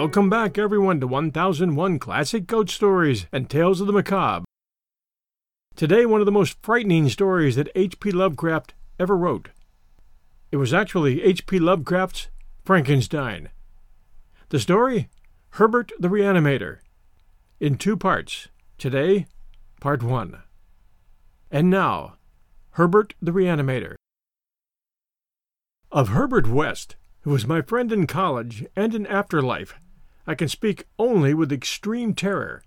Welcome back, everyone, to 1001 Classic Ghost Stories and Tales of the Macabre. Today, one of the most frightening stories that H.P. Lovecraft ever wrote. It was actually H.P. Lovecraft's Frankenstein. The story? Herbert the Reanimator. In two parts. Today, part one. And now, Herbert the Reanimator. Of Herbert West, who was my friend in college and in afterlife, I can speak only with extreme terror.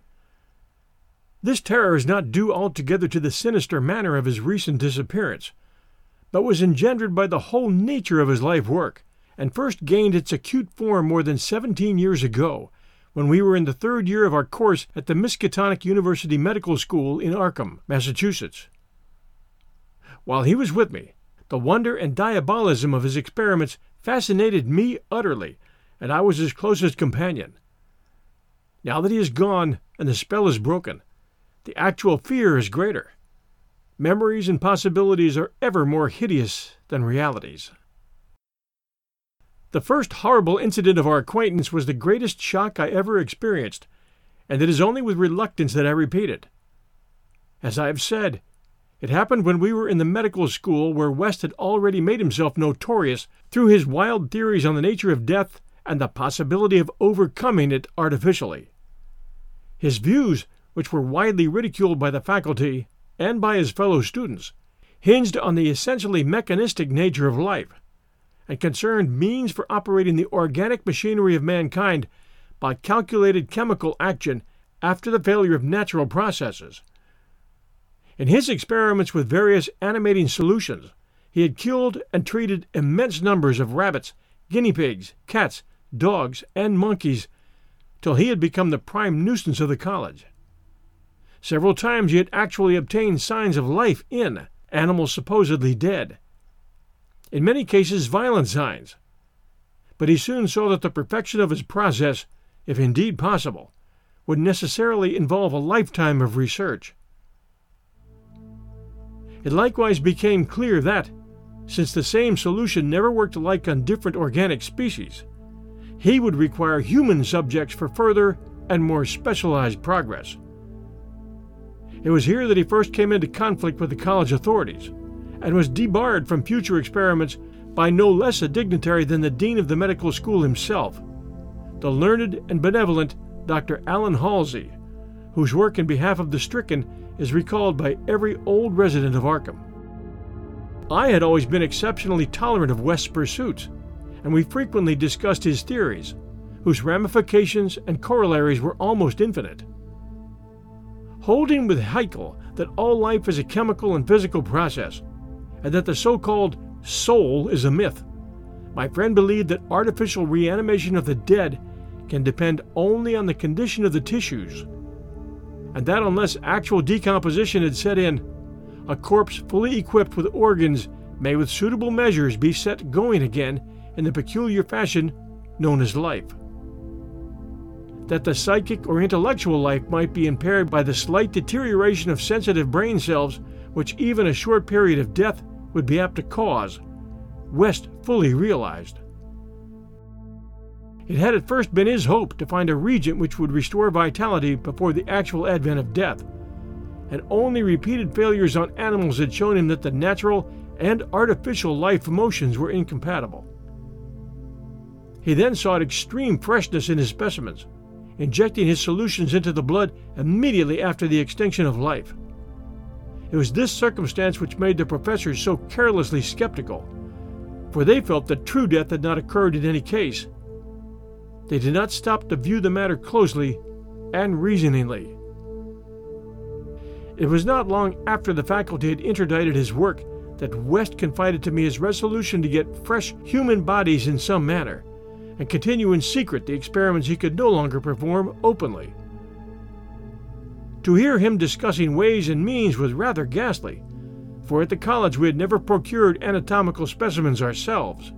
This terror is not due altogether to the sinister manner of his recent disappearance, but was engendered by the whole nature of his life work, and first gained its acute form more than seventeen years ago, when we were in the third year of our course at the Miskatonic University Medical School in Arkham, Massachusetts. While he was with me, the wonder and diabolism of his experiments fascinated me utterly, and I was his closest companion. Now that he is gone and the spell is broken, the actual fear is greater. Memories and possibilities are ever more hideous than realities. The first horrible incident of our acquaintance was the greatest shock I ever experienced, and it is only with reluctance that I repeat it. As I have said, it happened when we were in the medical school where West had already made himself notorious through his wild theories on the nature of death and the possibility of overcoming it artificially. His views, which were widely ridiculed by the faculty and by his fellow students, hinged on the essentially mechanistic nature of life, and concerned means for operating the organic machinery of mankind by calculated chemical action after the failure of natural processes. In his experiments with various animating solutions, he had killed and treated immense numbers of rabbits, guinea pigs, cats, dogs, and monkeys, till he had become the prime nuisance of the college. Several times he had actually obtained signs of life in animals supposedly dead. In many cases, violent signs. But he soon saw that the perfection of his process, if indeed possible, would necessarily involve a lifetime of research. It likewise became clear that, since the same solution never worked alike on different organic species, he would require human subjects for further and more specialized progress. It was here that he first came into conflict with the college authorities and was debarred from future experiments by no less a dignitary than the dean of the medical school himself, the learned and benevolent Dr. Allan Halsey, whose work in behalf of the stricken is recalled by every old resident of Arkham. I had always been exceptionally tolerant of West's pursuits, and we frequently discussed his theories, whose ramifications and corollaries were almost infinite. Holding with Haeckel that all life is a chemical and physical process, and that the so called soul is a myth, my friend believed that artificial reanimation of the dead can depend only on the condition of the tissues and that unless actual decomposition had set in, a corpse fully equipped with organs may with suitable measures be set going again in the peculiar fashion known as life. That the psychic or intellectual life might be impaired by the slight deterioration of sensitive brain cells, which even a short period of death would be apt to cause, West fully realized. It had at first been his hope to find a reagent which would restore vitality before the actual advent of death, and only repeated failures on animals had shown him that the natural and artificial life motions were incompatible. He then sought extreme freshness in his specimens, injecting his solutions into the blood immediately after the extinction of life. It was this circumstance which made the professors so carelessly skeptical, for they felt that true death had not occurred in any case, they did not stop to view the matter closely and reasoningly. It was not long after the faculty had interdicted his work that West confided to me his resolution to get fresh human bodies in some manner, and continue in secret the experiments he could no longer perform openly. To hear him discussing ways and means was rather ghastly, for at the college we had never procured anatomical specimens ourselves.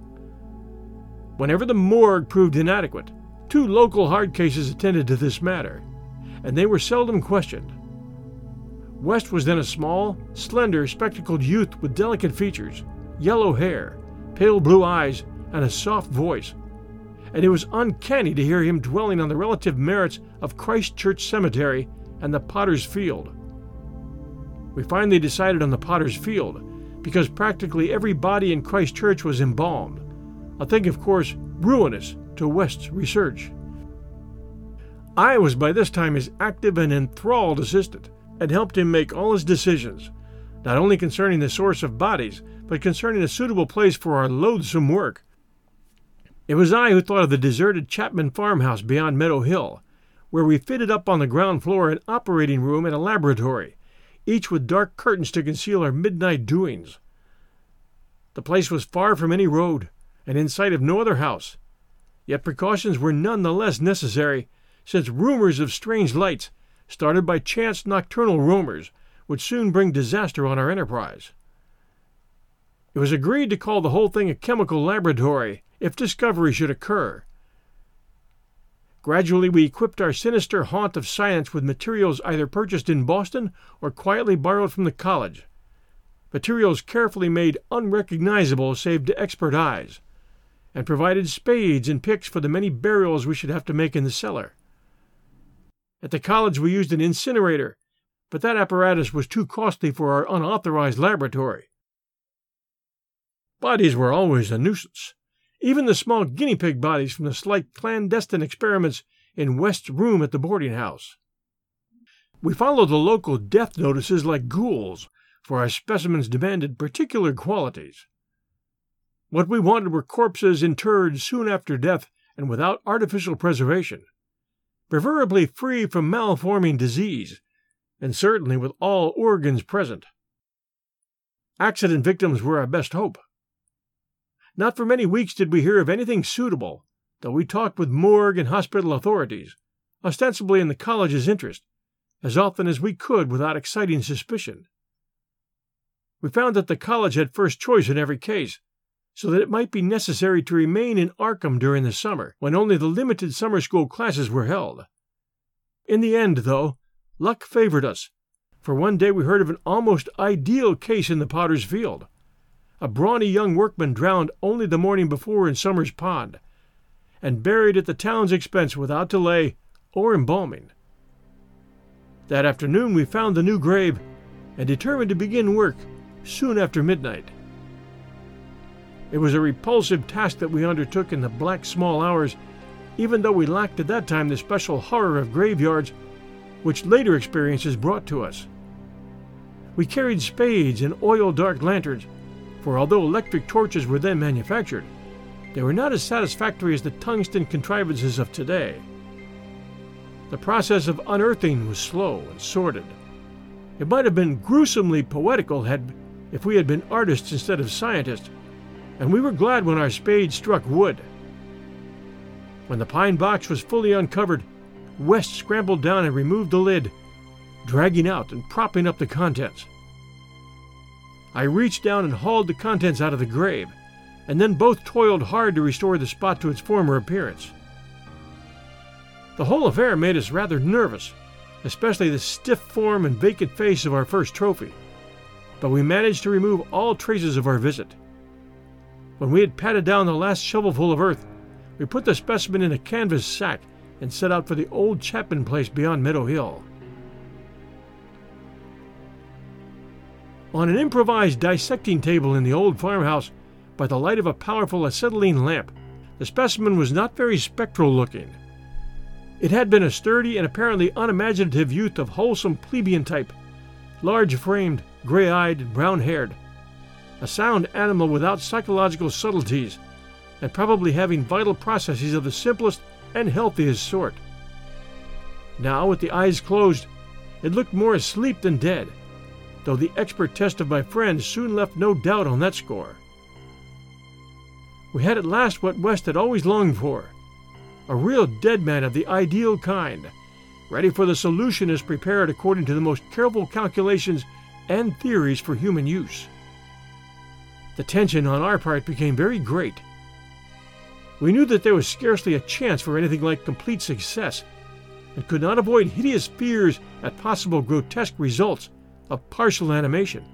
Whenever the morgue proved inadequate, two local hard cases attended to this matter, and they were seldom questioned. West was then a small, slender, spectacled youth with delicate features, yellow hair, pale blue eyes, and a soft voice, and it was uncanny to hear him dwelling on the relative merits of Christ Church Cemetery and the Potter's Field. We finally decided on the Potter's Field because practically every body in Christ Church was embalmed, a thing, of course, ruinous to West's research. I was by this time his active and enthralled assistant and helped him make all his decisions, not only concerning the source of bodies, but concerning a suitable place for our loathsome work. It was I who thought of the deserted Chapman farmhouse beyond Meadow Hill, where we fitted up on the ground floor an operating room and a laboratory, each with dark curtains to conceal our midnight doings. The place was far from any road, and in sight of no other house, yet precautions were none the less necessary, since rumors of strange lights, started by chance nocturnal roamers, would soon bring disaster on our enterprise. It was agreed to call the whole thing a chemical laboratory if discovery should occur. Gradually, we equipped our sinister haunt of science with materials either purchased in Boston or quietly borrowed from the college. Materials carefully made unrecognizable save to expert eyes, and provided spades and picks for the many burials we should have to make in the cellar. At the college, we used an incinerator, but that apparatus was too costly for our unauthorized laboratory. Bodies were always a nuisance even the small guinea pig bodies from the slight clandestine experiments in West's room at the boarding house. We followed the local death notices like ghouls, for our specimens demanded particular qualities. What we wanted were corpses interred soon after death and without artificial preservation, preferably free from malforming disease, and certainly with all organs present. Accident victims were our best hope. Not for many weeks did we hear of anything suitable, though we talked with morgue and hospital authorities, ostensibly in the college's interest, as often as we could without exciting suspicion. We found that the college had first choice in every case, so that it might be necessary to remain in Arkham during the summer, when only the limited summer school classes were held. In the end, though, luck favored us, for one day we heard of an almost ideal case in the Potter's Field a brawny young workman drowned only the morning before in Sumner's Pond, and buried at the town's expense without delay or embalming. That afternoon we found the new grave and determined to begin work soon after midnight. It was a repulsive task that we undertook in the black small hours, even though we lacked at that time the special horror of graveyards which later experiences brought to us. We carried spades and oil dark lanterns for although electric torches were then manufactured, they were not as satisfactory as the tungsten contrivances of today. The process of unearthing was slow and sordid. It might have been gruesomely poetical had if we had been artists instead of scientists, and we were glad when our spade struck wood. When the pine box was fully uncovered, West scrambled down and removed the lid, dragging out and propping up the contents. I reached down and hauled the contents out of the grave, and then both toiled hard to restore the spot to its former appearance. The whole affair made us rather nervous, especially the stiff form and vacant face of our first trophy, but we managed to remove all traces of our visit. When we had patted down the last shovelful of earth, we put the specimen in a canvas sack and set out for the old Chapman place beyond Meadow Hill. On an improvised dissecting table in the old farmhouse, by the light of a powerful acetylene lamp, the specimen was not very spectral looking. It had been a sturdy and apparently unimaginative youth of wholesome plebeian type, large framed, gray eyed, brown haired. A sound animal without psychological subtleties, and probably having vital processes of the simplest and healthiest sort. Now, with the eyes closed, it looked more asleep than dead though the expert test of my friends soon left no doubt on that score. We had at last what West had always longed for a real dead man of the ideal kind, ready for the solution as prepared according to the most careful calculations and theories for human use. The tension on our part became very great. We knew that there was scarcely a chance for anything like complete success, and could not avoid hideous fears at possible grotesque results of partial animation.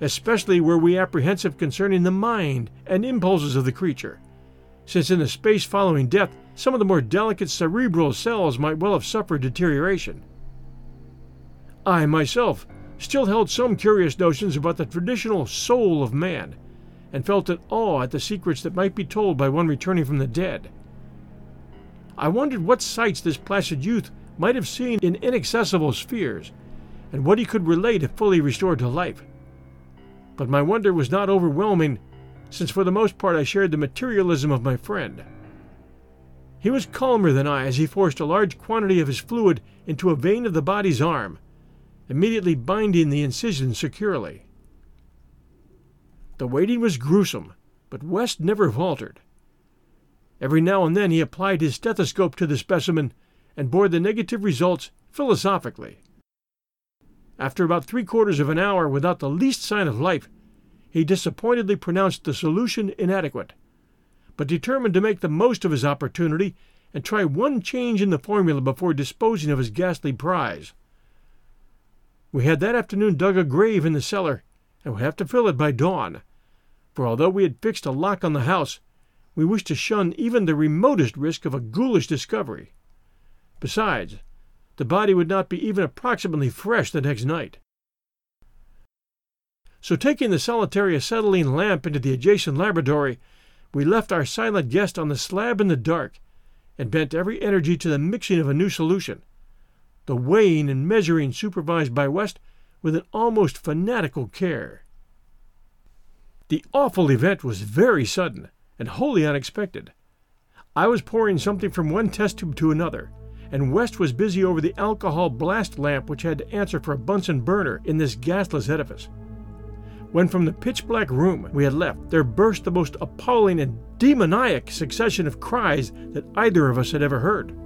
Especially were we apprehensive concerning the mind and impulses of the creature, since in the space following death, some of the more delicate cerebral cells might well have suffered deterioration. I myself still held some curious notions about the traditional soul of man, and felt at awe at the secrets that might be told by one returning from the dead. I wondered what sights this placid youth might have seen in inaccessible spheres, and what he could relate if fully restored to life. But my wonder was not overwhelming, since for the most part I shared the materialism of my friend. He was calmer than I as he forced a large quantity of his fluid into a vein of the body's arm, immediately binding the incision securely. The waiting was gruesome, but West never faltered. Every now and then he applied his stethoscope to the specimen and bore the negative results philosophically. After about three quarters of an hour without the least sign of life, he disappointedly pronounced the solution inadequate, but determined to make the most of his opportunity and try one change in the formula before disposing of his ghastly prize. We had that afternoon dug a grave in the cellar, and would have to fill it by dawn, for although we had fixed a lock on the house, we wished to shun even the remotest risk of a ghoulish discovery. Besides, the body would not be even approximately fresh the next night. So, taking the solitary acetylene lamp into the adjacent laboratory, we left our silent guest on the slab in the dark and bent every energy to the mixing of a new solution the weighing and measuring supervised by West with an almost fanatical care. The awful event was very sudden and wholly unexpected. I was pouring something from one test tube to another, and West was busy over the alcohol blast lamp which had to answer for a Bunsen burner in this gasless edifice. When from the pitch black room we had left, there burst the most appalling and demoniac succession of cries that either of us had ever heard.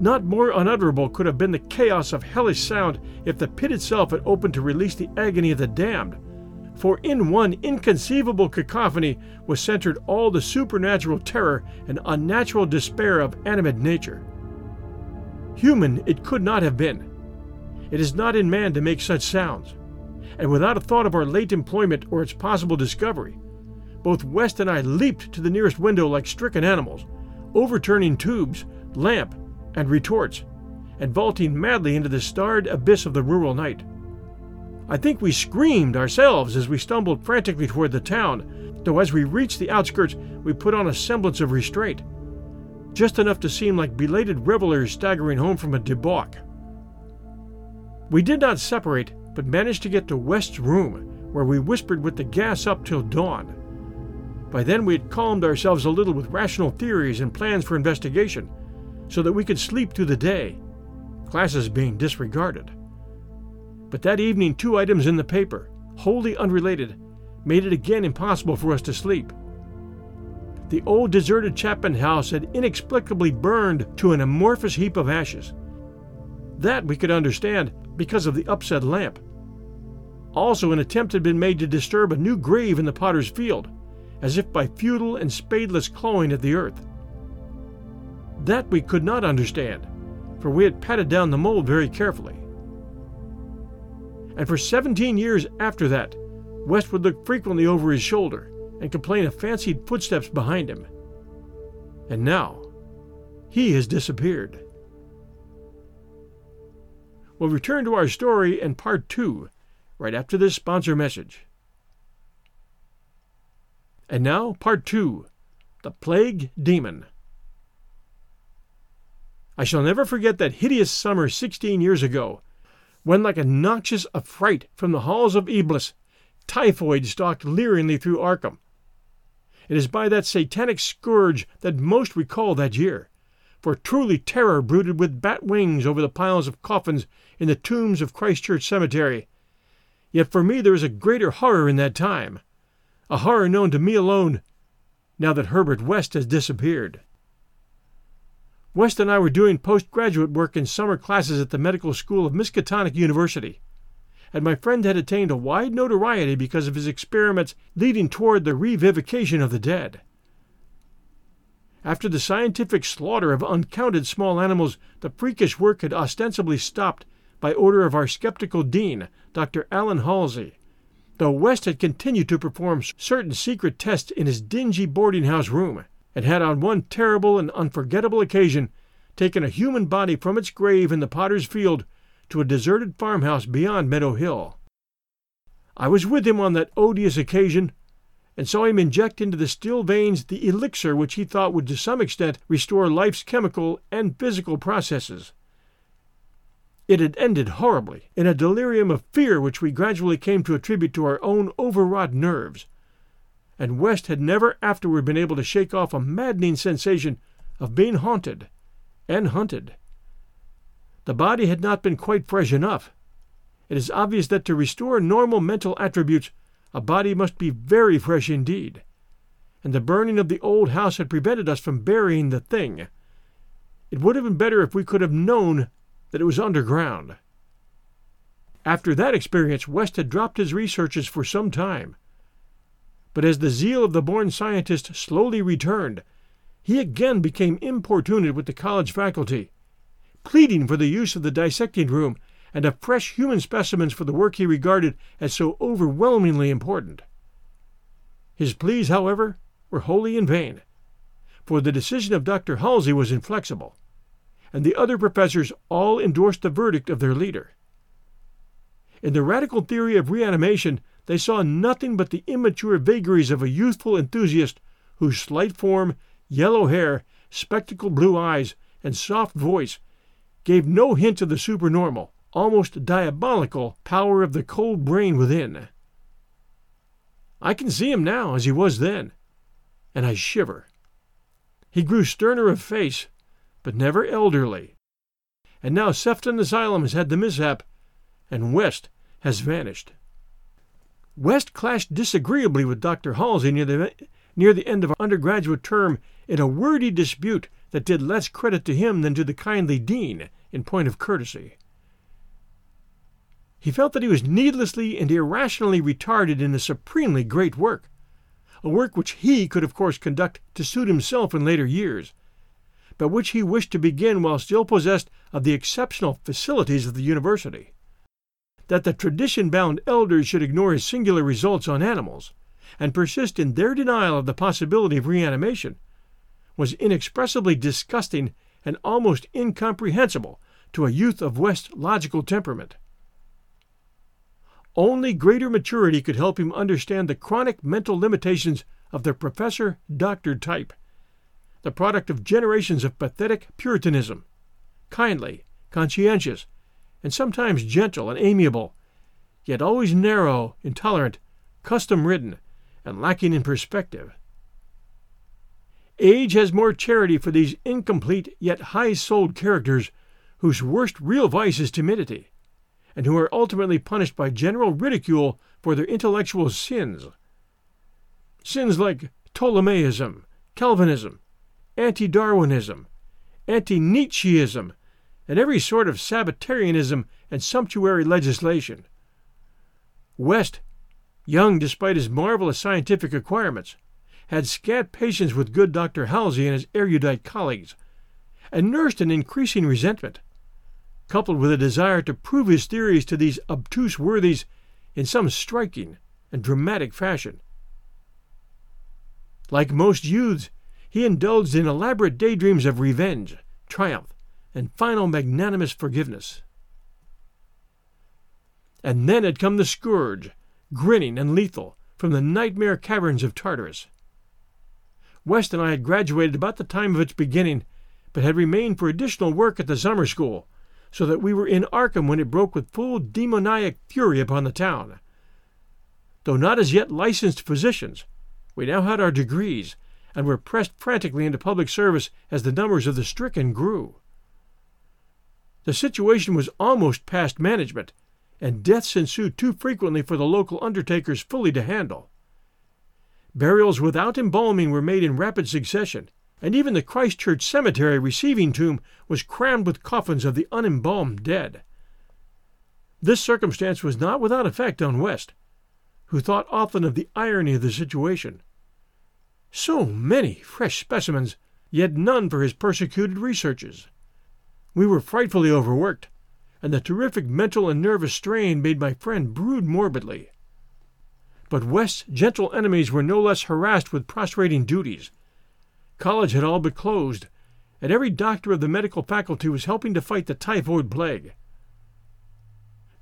Not more unutterable could have been the chaos of hellish sound if the pit itself had opened to release the agony of the damned. For in one inconceivable cacophony was centered all the supernatural terror and unnatural despair of animate nature. Human it could not have been. It is not in man to make such sounds. And without a thought of our late employment or its possible discovery, both West and I leaped to the nearest window like stricken animals, overturning tubes, lamp, and retorts, and vaulting madly into the starred abyss of the rural night. I think we screamed ourselves as we stumbled frantically toward the town, though as we reached the outskirts we put on a semblance of restraint, just enough to seem like belated revelers staggering home from a debauch. We did not separate, but managed to get to West's room, where we whispered with the gas up till dawn. By then we had calmed ourselves a little with rational theories and plans for investigation, so that we could sleep through the day, classes being disregarded. But that evening, two items in the paper, wholly unrelated, made it again impossible for us to sleep. The old deserted Chapman house had inexplicably burned to an amorphous heap of ashes. That we could understand because of the upset lamp. Also, an attempt had been made to disturb a new grave in the potter's field, as if by futile and spadeless clawing at the earth. That we could not understand, for we had patted down the mold very carefully. And for 17 years after that, West would look frequently over his shoulder and complain of fancied footsteps behind him. And now, he has disappeared. We'll return to our story in part two right after this sponsor message. And now, part two The Plague Demon. I shall never forget that hideous summer sixteen years ago, when, like a noxious afrite from the halls of Eblis, typhoid stalked leeringly through Arkham. It is by that satanic scourge that most recall that year, for truly terror brooded with bat wings over the piles of coffins in the tombs of Christchurch Cemetery. Yet for me there is a greater horror in that time, a horror known to me alone, now that Herbert West has disappeared. West and I were doing postgraduate work in summer classes at the medical school of Miskatonic University, and my friend had attained a wide notoriety because of his experiments leading toward the revivification of the dead. After the scientific slaughter of uncounted small animals, the freakish work had ostensibly stopped by order of our skeptical dean, Dr. Allan Halsey, though West had continued to perform certain secret tests in his dingy boarding house room and had on one terrible and unforgettable occasion taken a human body from its grave in the potter's field to a deserted farmhouse beyond Meadow Hill. I was with him on that odious occasion, and saw him inject into the still veins the elixir which he thought would to some extent restore life's chemical and physical processes. It had ended horribly, in a delirium of fear which we gradually came to attribute to our own overwrought nerves, and West had never afterward been able to shake off a maddening sensation of being haunted and hunted. The body had not been quite fresh enough. It is obvious that to restore normal mental attributes, a body must be very fresh indeed, and the burning of the old house had prevented us from burying the thing. It would have been better if we could have known that it was underground. After that experience, West had dropped his researches for some time. But as the zeal of the born scientist slowly returned, he again became importunate with the college faculty, pleading for the use of the dissecting room and of fresh human specimens for the work he regarded as so overwhelmingly important. His pleas, however, were wholly in vain, for the decision of Dr. Halsey was inflexible, and the other professors all endorsed the verdict of their leader. In the radical theory of reanimation, they saw nothing but the immature vagaries of a youthful enthusiast whose slight form yellow hair, spectacled blue eyes, and soft voice gave no hint of the supernormal, almost diabolical, power of the cold brain within. I can see him now as he was then, and I shiver. He grew sterner of face, but never elderly. And now Sefton Asylum has had the mishap, and West has vanished. West clashed disagreeably with Dr. Halsey near the, near the end of our undergraduate term in a wordy dispute that did less credit to him than to the kindly dean in point of courtesy. He felt that he was needlessly and irrationally retarded in a supremely great work, a work which he could of course conduct to suit himself in later years, but which he wished to begin while still possessed of the exceptional facilities of the university. That the tradition bound elders should ignore his singular results on animals, and persist in their denial of the possibility of reanimation, was inexpressibly disgusting and almost incomprehensible to a youth of West's logical temperament. Only greater maturity could help him understand the chronic mental limitations of the professor doctor type, the product of generations of pathetic puritanism, kindly, conscientious, and sometimes gentle and amiable, yet always narrow, intolerant, custom ridden, and lacking in perspective. Age has more charity for these incomplete yet high souled characters whose worst real vice is timidity, and who are ultimately punished by general ridicule for their intellectual sins. Sins like Ptolemaism, Calvinism, anti Darwinism, anti Nietzscheism, and every sort of Sabbatarianism and sumptuary legislation. West, young despite his marvelous scientific acquirements, had scant patience with good Dr. Halsey and his erudite colleagues, and nursed an increasing resentment, coupled with a desire to prove his theories to these obtuse worthies in some striking and dramatic fashion. Like most youths, he indulged in elaborate daydreams of revenge, triumph, and final magnanimous forgiveness. And then had come the scourge, grinning and lethal, from the nightmare caverns of Tartarus. West and I had graduated about the time of its beginning, but had remained for additional work at the summer school, so that we were in Arkham when it broke with full demoniac fury upon the town. Though not as yet licensed physicians, we now had our degrees, and were pressed frantically into public service as the numbers of the stricken grew. The situation was almost past management, and deaths ensued too frequently for the local undertakers fully to handle. Burials without embalming were made in rapid succession, and even the Christ Church Cemetery receiving tomb was crammed with coffins of the unembalmed dead. This circumstance was not without effect on West, who thought often of the irony of the situation. So many fresh specimens, yet none for his persecuted researches. We were frightfully overworked, and the terrific mental and nervous strain made my friend brood morbidly. But West's gentle enemies were no less harassed with prostrating duties. College had all but closed, and every doctor of the medical faculty was helping to fight the typhoid plague.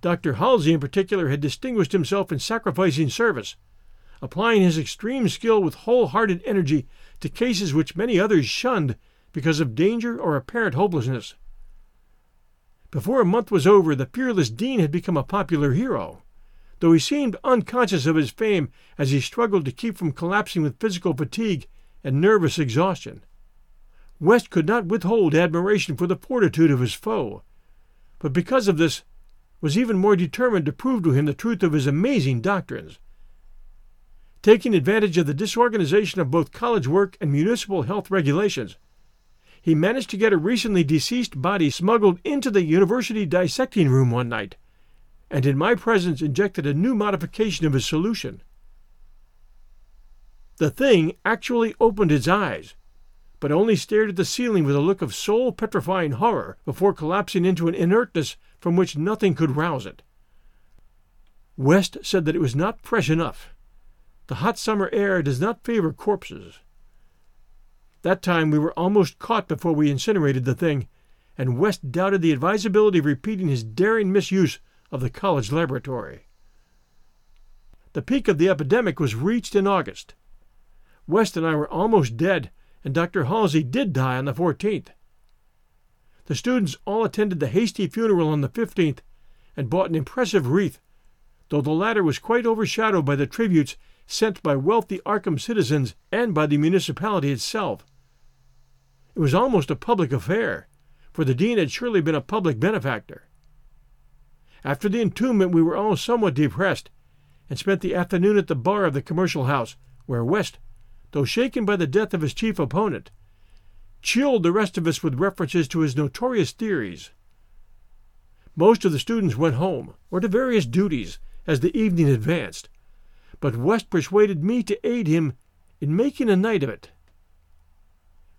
Dr. Halsey, in particular, had distinguished himself in sacrificing service, applying his extreme skill with wholehearted energy to cases which many others shunned because of danger or apparent hopelessness. Before a month was over, the fearless dean had become a popular hero, though he seemed unconscious of his fame as he struggled to keep from collapsing with physical fatigue and nervous exhaustion. West could not withhold admiration for the fortitude of his foe, but because of this was even more determined to prove to him the truth of his amazing doctrines. Taking advantage of the disorganization of both college work and municipal health regulations, he managed to get a recently deceased body smuggled into the university dissecting room one night, and in my presence injected a new modification of his solution. The thing actually opened its eyes, but only stared at the ceiling with a look of soul petrifying horror before collapsing into an inertness from which nothing could rouse it. West said that it was not fresh enough. The hot summer air does not favor corpses. That time we were almost caught before we incinerated the thing, and West doubted the advisability of repeating his daring misuse of the college laboratory. The peak of the epidemic was reached in August. West and I were almost dead, and Dr. Halsey did die on the 14th. The students all attended the hasty funeral on the 15th and bought an impressive wreath, though the latter was quite overshadowed by the tributes sent by wealthy Arkham citizens and by the municipality itself. It was almost a public affair, for the dean had surely been a public benefactor. After the entombment, we were all somewhat depressed, and spent the afternoon at the bar of the commercial house, where West, though shaken by the death of his chief opponent, chilled the rest of us with references to his notorious theories. Most of the students went home, or to various duties, as the evening advanced, but West persuaded me to aid him in making a night of it.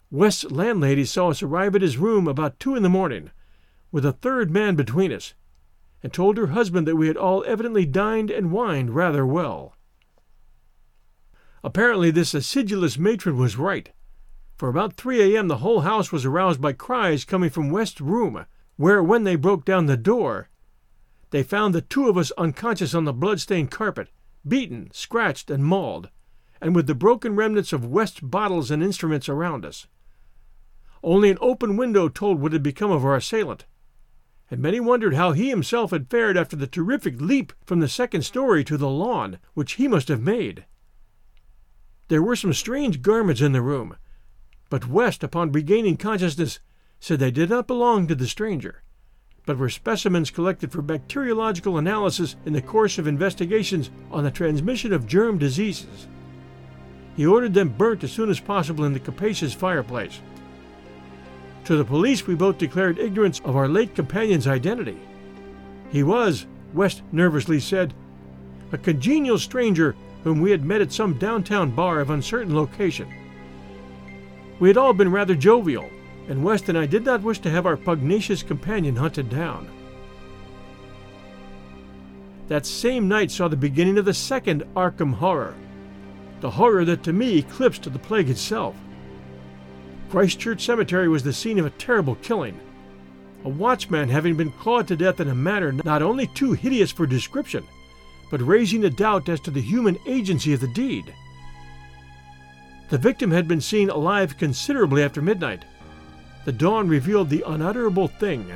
West's landlady saw us arrive at his room about two in the morning, with a third man between us, and told her husband that we had all evidently dined and wined rather well. Apparently, this acidulous matron was right, for about 3 a.m. the whole house was aroused by cries coming from West's room, where, when they broke down the door, they found the two of us unconscious on the blood-stained carpet, beaten, scratched, and mauled, and with the broken remnants of West's bottles and instruments around us. Only an open window told what had become of our assailant, and many wondered how he himself had fared after the terrific leap from the second story to the lawn which he must have made. There were some strange garments in the room, but West, upon regaining consciousness, said they did not belong to the stranger, but were specimens collected for bacteriological analysis in the course of investigations on the transmission of germ diseases. He ordered them burnt as soon as possible in the capacious fireplace. To the police, we both declared ignorance of our late companion's identity. He was, West nervously said, a congenial stranger whom we had met at some downtown bar of uncertain location. We had all been rather jovial, and West and I did not wish to have our pugnacious companion hunted down. That same night saw the beginning of the second Arkham horror, the horror that to me eclipsed the plague itself. Christchurch Cemetery was the scene of a terrible killing, a watchman having been clawed to death in a manner not only too hideous for description, but raising a doubt as to the human agency of the deed. The victim had been seen alive considerably after midnight. The dawn revealed the unutterable thing.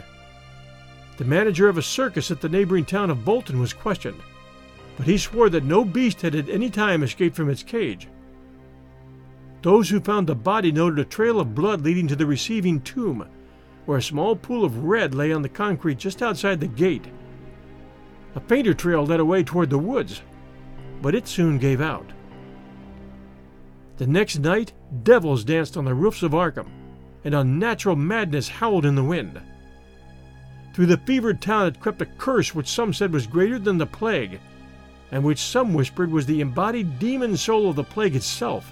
The manager of a circus at the neighboring town of Bolton was questioned, but he swore that no beast had at any time escaped from its cage. Those who found the body noted a trail of blood leading to the receiving tomb, where a small pool of red lay on the concrete just outside the gate. A fainter trail led away toward the woods, but it soon gave out. The next night, devils danced on the roofs of Arkham, and unnatural madness howled in the wind. Through the fevered town had crept a curse which some said was greater than the plague, and which some whispered was the embodied demon soul of the plague itself.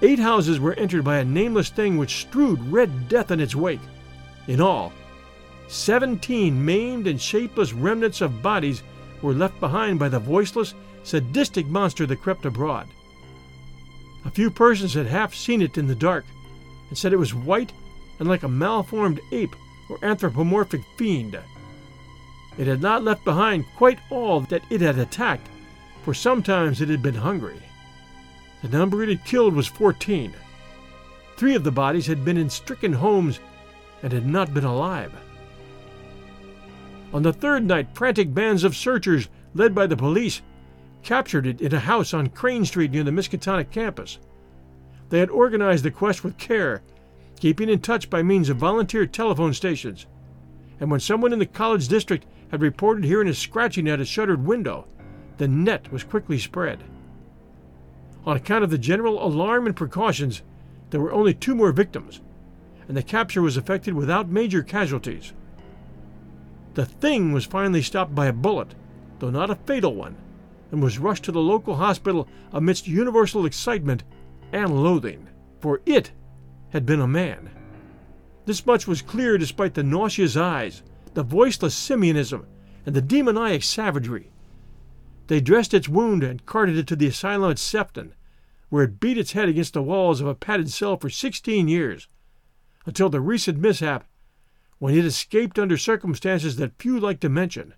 Eight houses were entered by a nameless thing which strewed red death in its wake. In all, seventeen maimed and shapeless remnants of bodies were left behind by the voiceless, sadistic monster that crept abroad. A few persons had half seen it in the dark and said it was white and like a malformed ape or anthropomorphic fiend. It had not left behind quite all that it had attacked, for sometimes it had been hungry. The number it had killed was 14. Three of the bodies had been in stricken homes and had not been alive. On the third night, frantic bands of searchers, led by the police, captured it in a house on Crane Street near the Miskatonic campus. They had organized the quest with care, keeping in touch by means of volunteer telephone stations. And when someone in the college district had reported hearing a scratching at a shuttered window, the net was quickly spread. On account of the general alarm and precautions, there were only two more victims, and the capture was effected without major casualties. The thing was finally stopped by a bullet, though not a fatal one, and was rushed to the local hospital amidst universal excitement and loathing, for it had been a man. This much was clear despite the nauseous eyes, the voiceless simianism, and the demoniac savagery. They dressed its wound and carted it to the asylum at Sefton, where it beat its head against the walls of a padded cell for 16 years, until the recent mishap, when it escaped under circumstances that few like to mention.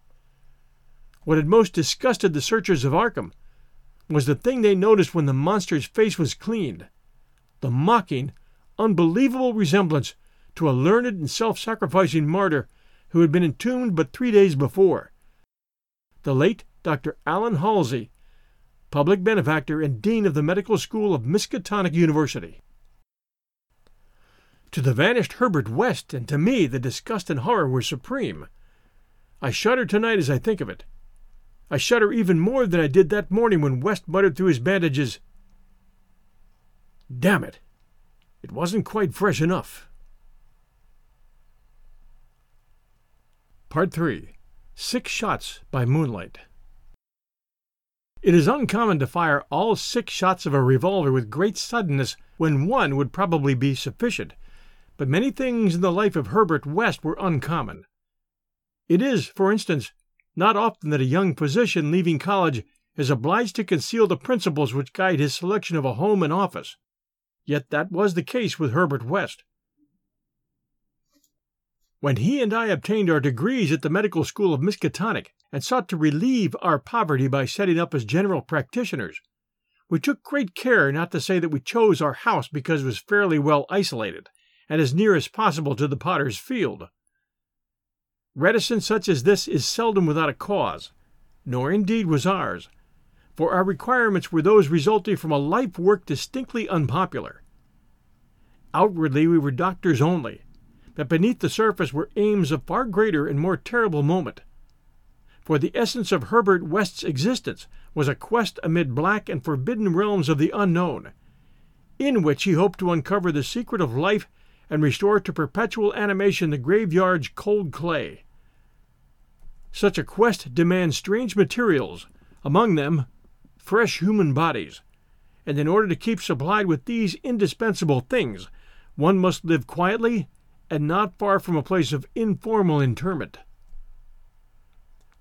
What had most disgusted the searchers of Arkham was the thing they noticed when the monster's face was cleaned the mocking, unbelievable resemblance to a learned and self sacrificing martyr who had been entombed but three days before. The late Dr. Allan Halsey, public benefactor and dean of the medical school of Miskatonic University. To the vanished Herbert West and to me the disgust and horror were supreme. I shudder tonight as I think of it. I shudder even more than I did that morning when West muttered through his bandages, Damn it! It wasn't quite fresh enough. Part 3 Six Shots by Moonlight. It is uncommon to fire all six shots of a revolver with great suddenness when one would probably be sufficient, but many things in the life of Herbert West were uncommon. It is, for instance, not often that a young physician leaving college is obliged to conceal the principles which guide his selection of a home and office. Yet that was the case with Herbert West. When he and I obtained our degrees at the medical school of Miskatonic and sought to relieve our poverty by setting up as general practitioners, we took great care not to say that we chose our house because it was fairly well isolated and as near as possible to the potter's field. Reticence such as this is seldom without a cause, nor indeed was ours, for our requirements were those resulting from a life work distinctly unpopular. Outwardly we were doctors only, but beneath the surface were aims of far greater and more terrible moment. For the essence of Herbert West's existence was a quest amid black and forbidden realms of the unknown, in which he hoped to uncover the secret of life and restore to perpetual animation the graveyard's cold clay. Such a quest demands strange materials, among them fresh human bodies, and in order to keep supplied with these indispensable things, one must live quietly and not far from a place of informal interment.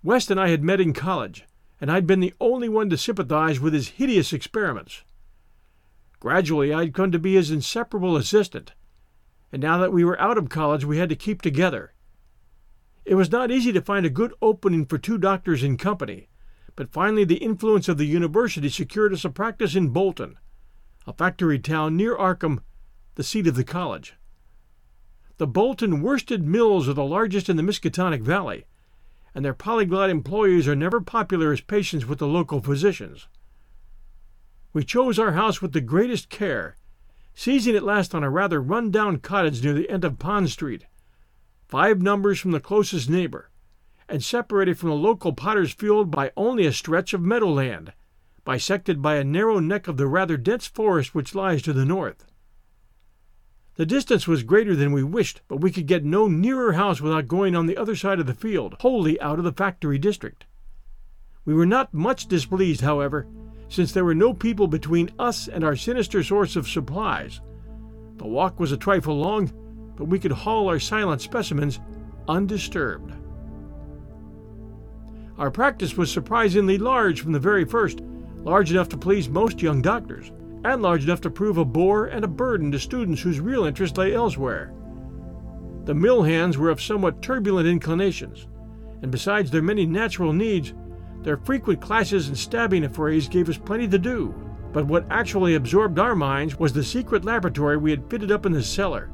West and I had met in college, and I'd been the only one to sympathize with his hideous experiments. Gradually, I'd come to be his inseparable assistant, and now that we were out of college, we had to keep together. It was not easy to find a good opening for two doctors in company, but finally the influence of the university secured us a practice in Bolton, a factory town near Arkham, the seat of the college. The Bolton worsted mills are the largest in the Miskatonic Valley, and their polyglot employees are never popular as patients with the local physicians. We chose our house with the greatest care, seizing at last on a rather run down cottage near the end of Pond Street, five numbers from the closest neighbor, and separated from the local potter's field by only a stretch of meadowland, bisected by a narrow neck of the rather dense forest which lies to the north. The distance was greater than we wished, but we could get no nearer house without going on the other side of the field, wholly out of the factory district. We were not much displeased, however, since there were no people between us and our sinister source of supplies. The walk was a trifle long, but we could haul our silent specimens undisturbed. Our practice was surprisingly large from the very first, large enough to please most young doctors, and large enough to prove a bore and a burden to students whose real interest lay elsewhere. The mill hands were of somewhat turbulent inclinations, and besides their many natural needs, their frequent clashes and stabbing affrays gave us plenty to do. But what actually absorbed our minds was the secret laboratory we had fitted up in the cellar.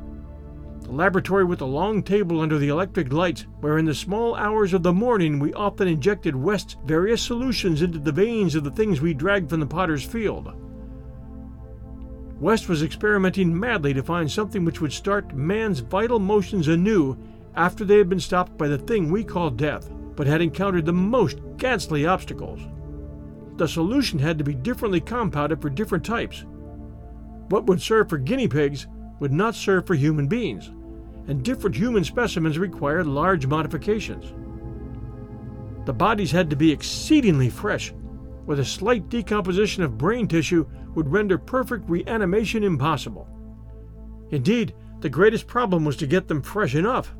The laboratory with the long table under the electric lights, where in the small hours of the morning we often injected West's various solutions into the veins of the things we dragged from the potter's field. West was experimenting madly to find something which would start man's vital motions anew after they had been stopped by the thing we call death, but had encountered the most ghastly obstacles. The solution had to be differently compounded for different types. What would serve for guinea pigs would not serve for human beings, and different human specimens required large modifications. The bodies had to be exceedingly fresh, with a slight decomposition of brain tissue would render perfect reanimation impossible. Indeed, the greatest problem was to get them fresh enough.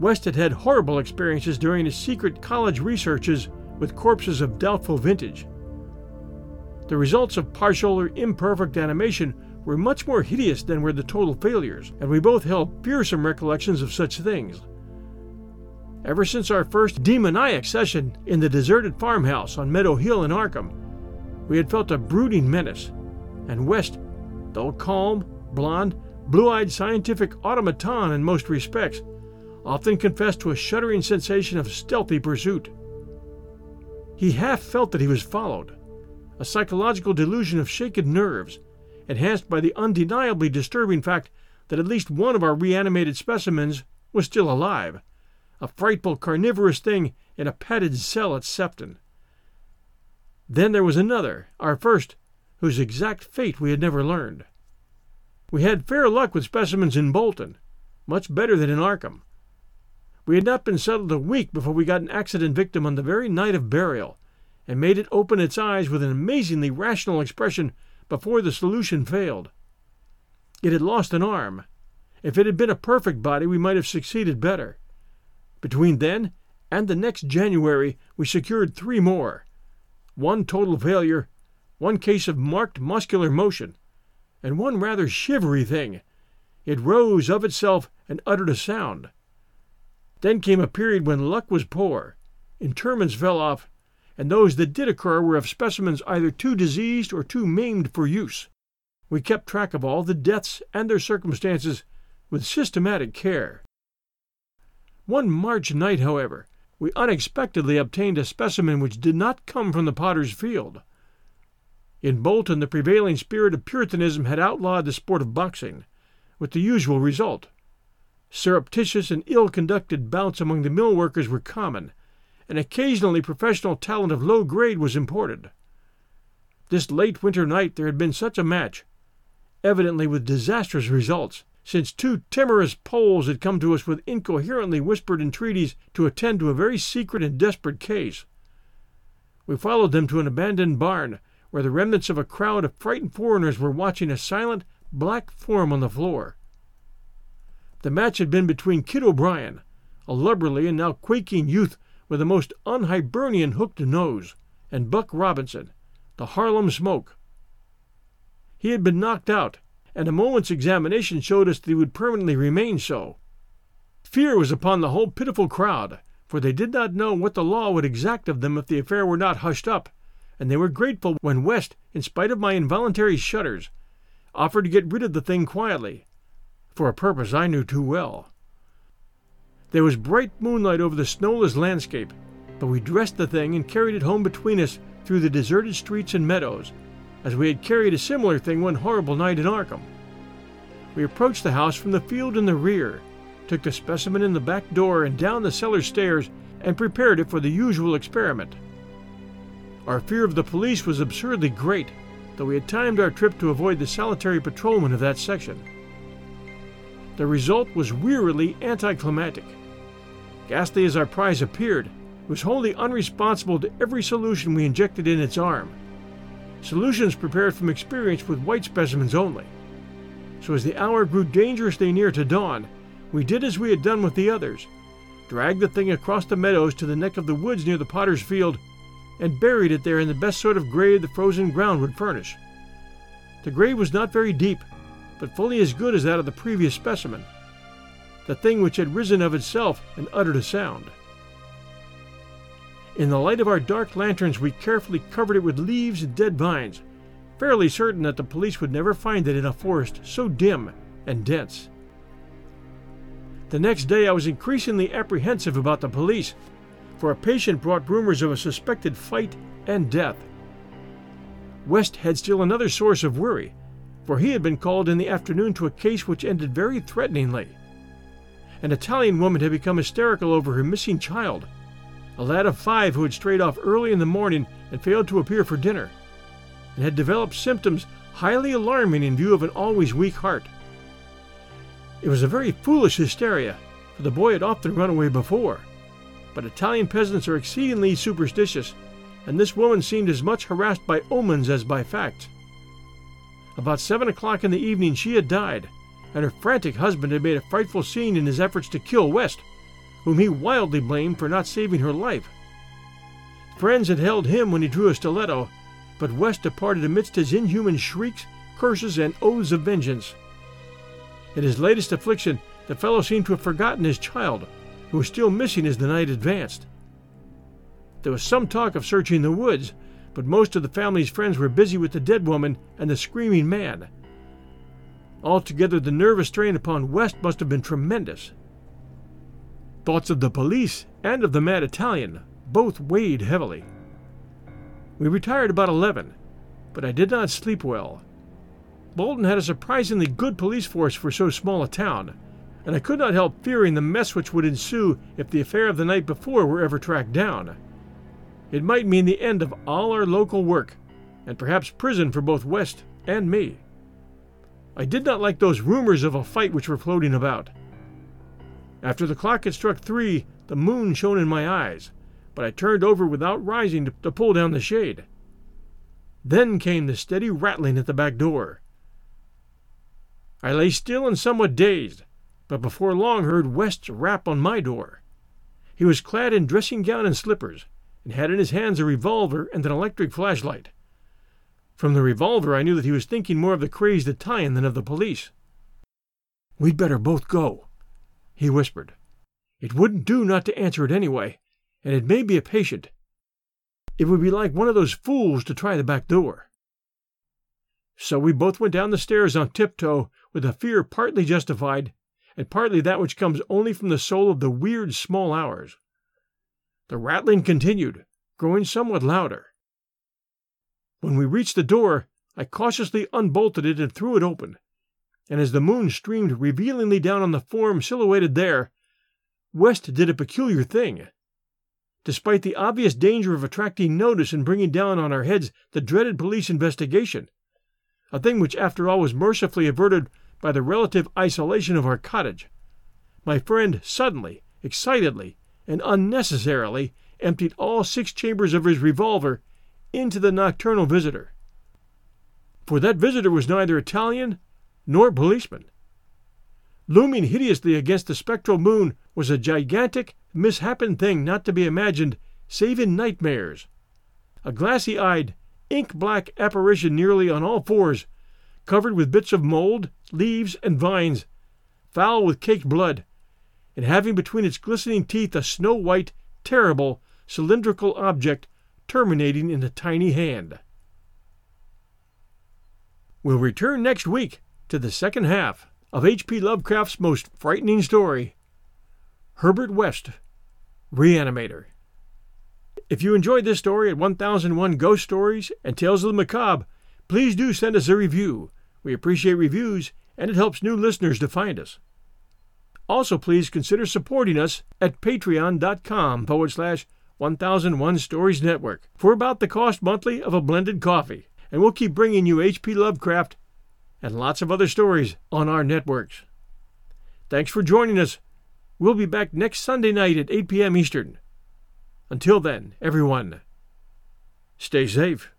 West had had horrible experiences during his secret college researches with corpses of doubtful vintage. The results of partial or imperfect animation were much more hideous than were the total failures, and we both held fearsome recollections of such things. Ever since our first demoniac session in the deserted farmhouse on Meadow Hill in Arkham, we had felt a brooding menace, and West, though calm, blond, blue eyed scientific automaton in most respects, often confessed to a shuddering sensation of stealthy pursuit. He half felt that he was followed, a psychological delusion of shaken nerves, enhanced by the undeniably disturbing fact that at least one of our reanimated specimens was still alive a frightful carnivorous thing in a padded cell at Sefton. Then there was another, our first, whose exact fate we had never learned. We had fair luck with specimens in Bolton, much better than in Arkham. We had not been settled a week before we got an accident victim on the very night of burial, and made it open its eyes with an amazingly rational expression before the solution failed. It had lost an arm. If it had been a perfect body, we might have succeeded better. Between then and the next January, we secured three more one total failure, one case of marked muscular motion, and one rather shivery thing. It rose of itself and uttered a sound. Then came a period when luck was poor, interments fell off, and those that did occur were of specimens either too diseased or too maimed for use. We kept track of all the deaths and their circumstances with systematic care. One March night, however, we unexpectedly obtained a specimen which did not come from the potter's field. In Bolton, the prevailing spirit of Puritanism had outlawed the sport of boxing, with the usual result. Surreptitious and ill conducted bouts among the mill workers were common, and occasionally professional talent of low grade was imported. This late winter night there had been such a match, evidently with disastrous results, since two timorous Poles had come to us with incoherently whispered entreaties to attend to a very secret and desperate case. We followed them to an abandoned barn, where the remnants of a crowd of frightened foreigners were watching a silent, black form on the floor. The match had been between Kid O'Brien, a lubberly and now quaking youth with a most unhibernian hooked nose, and Buck Robinson, the Harlem Smoke. He had been knocked out, and a moment's examination showed us that he would permanently remain so. Fear was upon the whole pitiful crowd, for they did not know what the law would exact of them if the affair were not hushed up, and they were grateful when West, in spite of my involuntary shudders, offered to get rid of the thing quietly, for a purpose I knew too well. There was bright moonlight over the snowless landscape, but we dressed the thing and carried it home between us through the deserted streets and meadows, as we had carried a similar thing one horrible night in Arkham. We approached the house from the field in the rear, took the specimen in the back door and down the cellar stairs, and prepared it for the usual experiment. Our fear of the police was absurdly great, though we had timed our trip to avoid the solitary patrolman of that section. The result was wearily anticlimactic. Ghastly as our prize appeared, it was wholly unresponsive to every solution we injected in its arm solutions prepared from experience with white specimens only. So as the hour grew dangerously near to dawn, we did as we had done with the others dragged the thing across the meadows to the neck of the woods near the potter's field and buried it there in the best sort of grave the frozen ground would furnish. The grave was not very deep, but fully as good as that of the previous specimen, the thing which had risen of itself and uttered a sound. In the light of our dark lanterns, we carefully covered it with leaves and dead vines, fairly certain that the police would never find it in a forest so dim and dense. The next day, I was increasingly apprehensive about the police, for a patient brought rumors of a suspected fight and death. West had still another source of worry, for he had been called in the afternoon to a case which ended very threateningly. An Italian woman had become hysterical over her missing child, a lad of five who had strayed off early in the morning and failed to appear for dinner, and had developed symptoms highly alarming in view of an always weak heart. It was a very foolish hysteria, for the boy had often run away before, but Italian peasants are exceedingly superstitious and this woman seemed as much harassed by omens as by facts. About seven o'clock in the evening she had died, and her frantic husband had made a frightful scene in his efforts to kill West, whom he wildly blamed for not saving her life. Friends had held him when he drew a stiletto, but West departed amidst his inhuman shrieks, curses, and oaths of vengeance. In his latest affliction, the fellow seemed to have forgotten his child, who was still missing as the night advanced. There was some talk of searching the woods, but most of the family's friends were busy with the dead woman and the screaming man. Altogether, the nervous strain upon West must have been tremendous. Thoughts of the police and of the mad Italian both weighed heavily. We retired about 11, but I did not sleep well. Bolton had a surprisingly good police force for so small a town, and I could not help fearing the mess which would ensue if the affair of the night before were ever tracked down. It might mean the end of all our local work, and perhaps prison for both West and me. I did not like those rumors of a fight which were floating about. After the clock had struck three, the moon shone in my eyes, but I turned over without rising to, to pull down the shade. Then came the steady rattling at the back door. I lay still and somewhat dazed, but before long heard West's rap on my door. He was clad in dressing gown and slippers, and had in his hands a revolver and an electric flashlight. From the revolver, I knew that he was thinking more of the crazed Italian than of the police. We'd better both go, he whispered. It wouldn't do not to answer it anyway, and it may be a patient. It would be like one of those fools to try the back door. So we both went down the stairs on tiptoe, with a fear partly justified, and partly that which comes only from the soul of the weird small hours. The rattling continued, growing somewhat louder. When we reached the door, I cautiously unbolted it and threw it open, and as the moon streamed revealingly down on the form silhouetted there, West did a peculiar thing. Despite the obvious danger of attracting notice and bringing down on our heads the dreaded police investigation, a thing which after all was mercifully averted by the relative isolation of our cottage, my friend suddenly, excitedly, and unnecessarily emptied all six chambers of his revolver into the nocturnal visitor. For that visitor was neither Italian nor policeman. Looming hideously against the spectral moon was a gigantic, misshapen thing not to be imagined save in nightmares. A glassy eyed, ink black apparition nearly on all fours, covered with bits of mold, leaves, and vines, foul with caked blood, and having between its glistening teeth a snow white, terrible, cylindrical object terminating in a tiny hand. We'll return next week to the second half of H.P. Lovecraft's most frightening story Herbert West, Reanimator. If you enjoyed this story at 1001 Ghost Stories and Tales of the Macabre, please do send us a review. We appreciate reviews, and it helps new listeners to find us. Also, please consider supporting us at patreon.com forward slash 1001 Stories Network for about the cost monthly of a blended coffee. And we'll keep bringing you H.P. Lovecraft and lots of other stories on our networks. Thanks for joining us. We'll be back next Sunday night at 8 p.m. Eastern. Until then, everyone, stay safe.